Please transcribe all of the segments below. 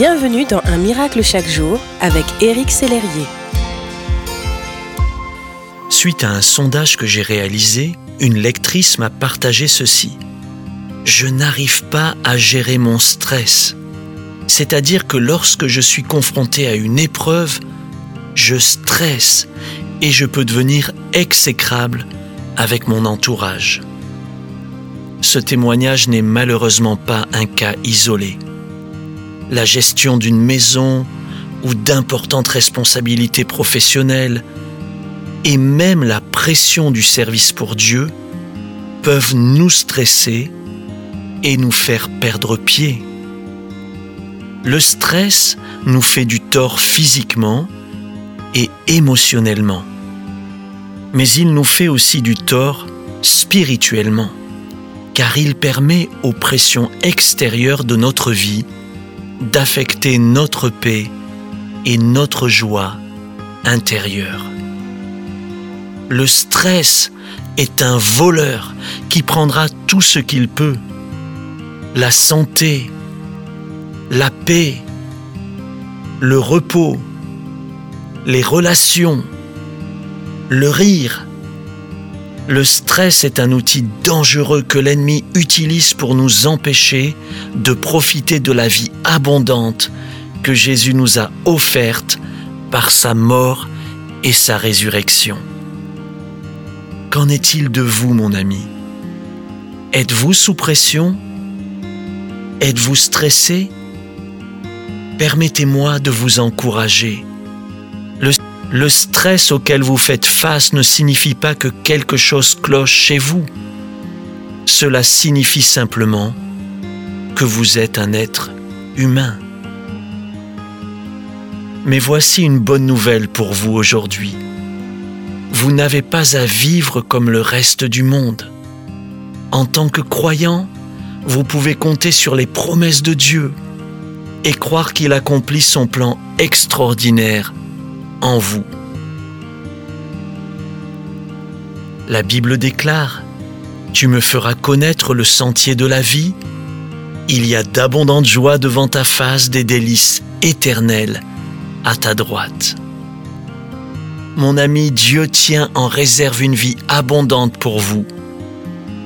Bienvenue dans Un miracle chaque jour avec Éric Sellerier. Suite à un sondage que j'ai réalisé, une lectrice m'a partagé ceci. Je n'arrive pas à gérer mon stress. C'est-à-dire que lorsque je suis confronté à une épreuve, je stresse et je peux devenir exécrable avec mon entourage. Ce témoignage n'est malheureusement pas un cas isolé. La gestion d'une maison ou d'importantes responsabilités professionnelles et même la pression du service pour Dieu peuvent nous stresser et nous faire perdre pied. Le stress nous fait du tort physiquement et émotionnellement, mais il nous fait aussi du tort spirituellement, car il permet aux pressions extérieures de notre vie d'affecter notre paix et notre joie intérieure. Le stress est un voleur qui prendra tout ce qu'il peut. La santé, la paix, le repos, les relations, le rire. Le stress est un outil dangereux que l'ennemi utilise pour nous empêcher de profiter de la vie abondante que Jésus nous a offerte par sa mort et sa résurrection. Qu'en est-il de vous, mon ami? Êtes-vous sous pression? Êtes-vous stressé? Permettez-moi de vous encourager. Le, stress auquel vous faites face ne signifie pas que quelque chose cloche chez vous. Cela signifie simplement que vous êtes un être humain. Mais voici une bonne nouvelle pour vous aujourd'hui vous n'avez pas à vivre comme le reste du monde. En tant que croyant, vous pouvez compter sur les promesses de Dieu et croire qu'il accomplit son plan extraordinaire en vous. La Bible déclare, Tu me feras connaître le sentier de la vie, il y a d'abondantes joies devant ta face, des délices éternelles à ta droite. Mon ami, Dieu tient en réserve une vie abondante pour vous.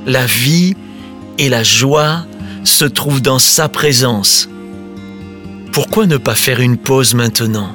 La vie et la joie se trouvent dans sa présence. Pourquoi ne pas faire une pause maintenant?